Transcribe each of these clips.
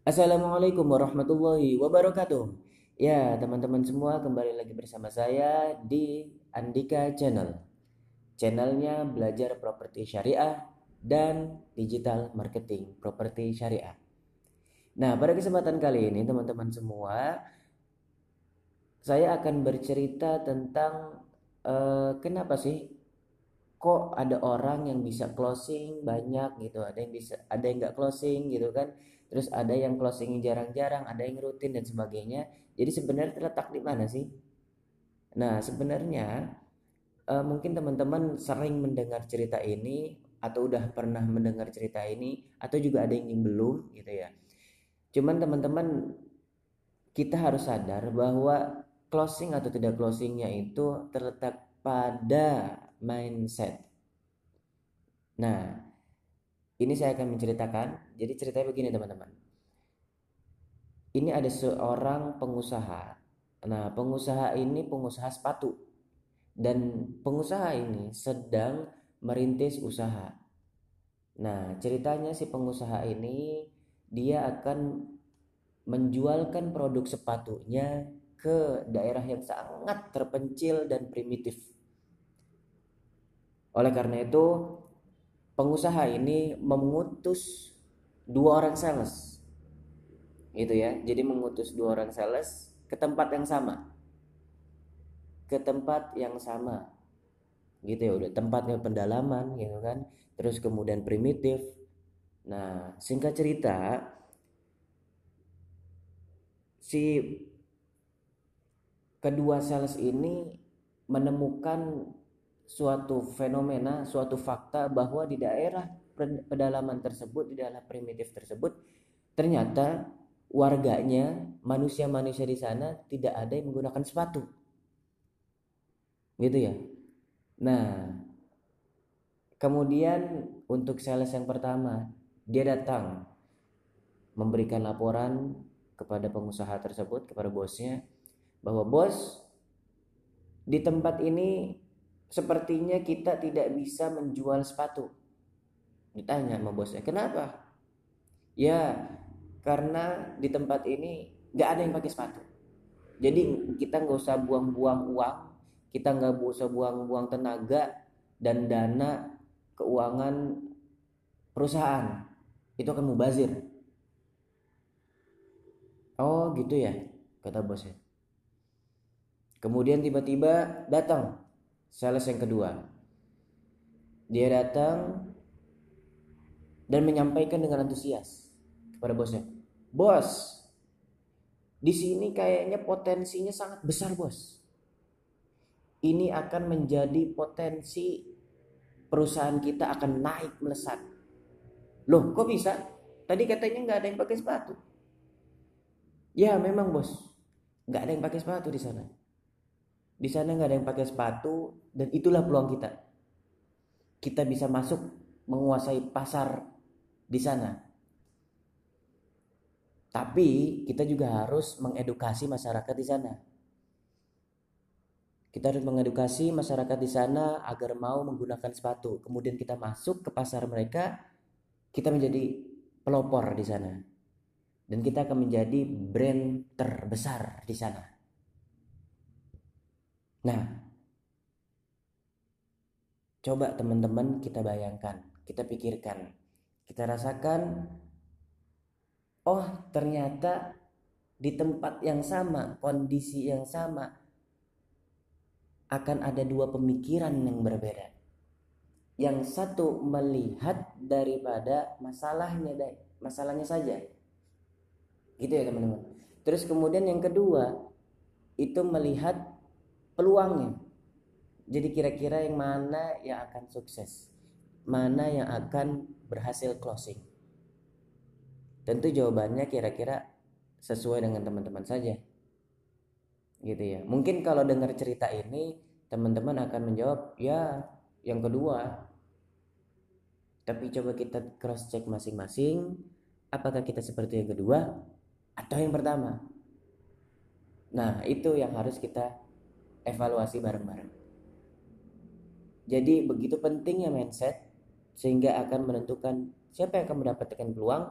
Assalamualaikum warahmatullahi wabarakatuh. Ya, teman-teman semua kembali lagi bersama saya di Andika Channel. Channelnya belajar properti syariah dan digital marketing properti syariah. Nah, pada kesempatan kali ini teman-teman semua, saya akan bercerita tentang uh, kenapa sih kok ada orang yang bisa closing banyak gitu, ada yang bisa ada yang nggak closing gitu kan terus ada yang closing jarang-jarang ada yang rutin dan sebagainya. Jadi sebenarnya terletak di mana sih? Nah sebenarnya uh, mungkin teman-teman sering mendengar cerita ini atau udah pernah mendengar cerita ini atau juga ada yang belum gitu ya. Cuman teman-teman kita harus sadar bahwa closing atau tidak closingnya itu terletak pada mindset. Nah ini saya akan menceritakan. Jadi ceritanya begini teman-teman. Ini ada seorang pengusaha. Nah, pengusaha ini pengusaha sepatu. Dan pengusaha ini sedang merintis usaha. Nah, ceritanya si pengusaha ini dia akan menjualkan produk sepatunya ke daerah yang sangat terpencil dan primitif. Oleh karena itu, pengusaha ini mengutus dua orang sales. Gitu ya. Jadi mengutus dua orang sales ke tempat yang sama. Ke tempat yang sama. Gitu ya udah tempatnya pendalaman gitu kan. Terus kemudian primitif. Nah singkat cerita si kedua sales ini menemukan suatu fenomena, suatu fakta bahwa di daerah pedalaman tersebut, di daerah primitif tersebut, ternyata warganya, manusia-manusia di sana tidak ada yang menggunakan sepatu. Gitu ya. Nah, kemudian untuk sales yang pertama, dia datang memberikan laporan kepada pengusaha tersebut, kepada bosnya, bahwa bos di tempat ini sepertinya kita tidak bisa menjual sepatu. Ditanya sama bosnya, kenapa? Ya, karena di tempat ini nggak ada yang pakai sepatu. Jadi kita nggak usah buang-buang uang, kita nggak usah buang-buang tenaga dan dana keuangan perusahaan. Itu akan mubazir. Oh gitu ya, kata bosnya. Kemudian tiba-tiba datang Sales yang kedua. Dia datang dan menyampaikan dengan antusias kepada bosnya. Bos, di sini kayaknya potensinya sangat besar, bos. Ini akan menjadi potensi perusahaan kita akan naik melesat. Loh, kok bisa? Tadi katanya nggak ada yang pakai sepatu. Ya, memang bos, nggak ada yang pakai sepatu di sana. Di sana nggak ada yang pakai sepatu dan itulah peluang kita. Kita bisa masuk menguasai pasar di sana. Tapi kita juga harus mengedukasi masyarakat di sana. Kita harus mengedukasi masyarakat di sana agar mau menggunakan sepatu. Kemudian kita masuk ke pasar mereka, kita menjadi pelopor di sana. Dan kita akan menjadi brand terbesar di sana. Nah, coba teman-teman kita bayangkan, kita pikirkan, kita rasakan, oh ternyata di tempat yang sama, kondisi yang sama, akan ada dua pemikiran yang berbeda. Yang satu melihat daripada masalahnya, masalahnya saja. Gitu ya teman-teman. Terus kemudian yang kedua itu melihat peluangnya. Jadi kira-kira yang mana yang akan sukses, mana yang akan berhasil closing. Tentu jawabannya kira-kira sesuai dengan teman-teman saja. Gitu ya. Mungkin kalau dengar cerita ini teman-teman akan menjawab ya yang kedua. Tapi coba kita cross check masing-masing apakah kita seperti yang kedua atau yang pertama. Nah, itu yang harus kita evaluasi bareng-bareng. Jadi begitu pentingnya mindset sehingga akan menentukan siapa yang akan mendapatkan peluang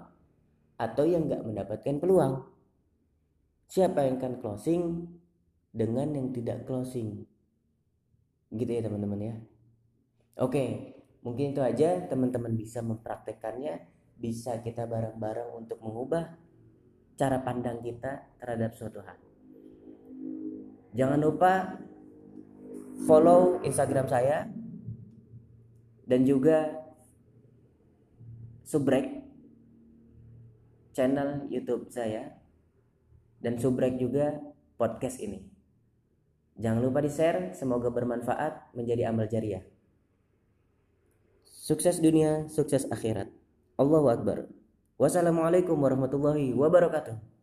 atau yang nggak mendapatkan peluang. Siapa yang akan closing dengan yang tidak closing. Gitu ya teman-teman ya. Oke, mungkin itu aja teman-teman bisa mempraktekannya, bisa kita bareng-bareng untuk mengubah cara pandang kita terhadap suatu hal. Jangan lupa follow Instagram saya dan juga subrek channel YouTube saya dan subrek juga podcast ini. Jangan lupa di-share, semoga bermanfaat menjadi amal jariah. Sukses dunia, sukses akhirat. Allahu Akbar. Wassalamualaikum warahmatullahi wabarakatuh.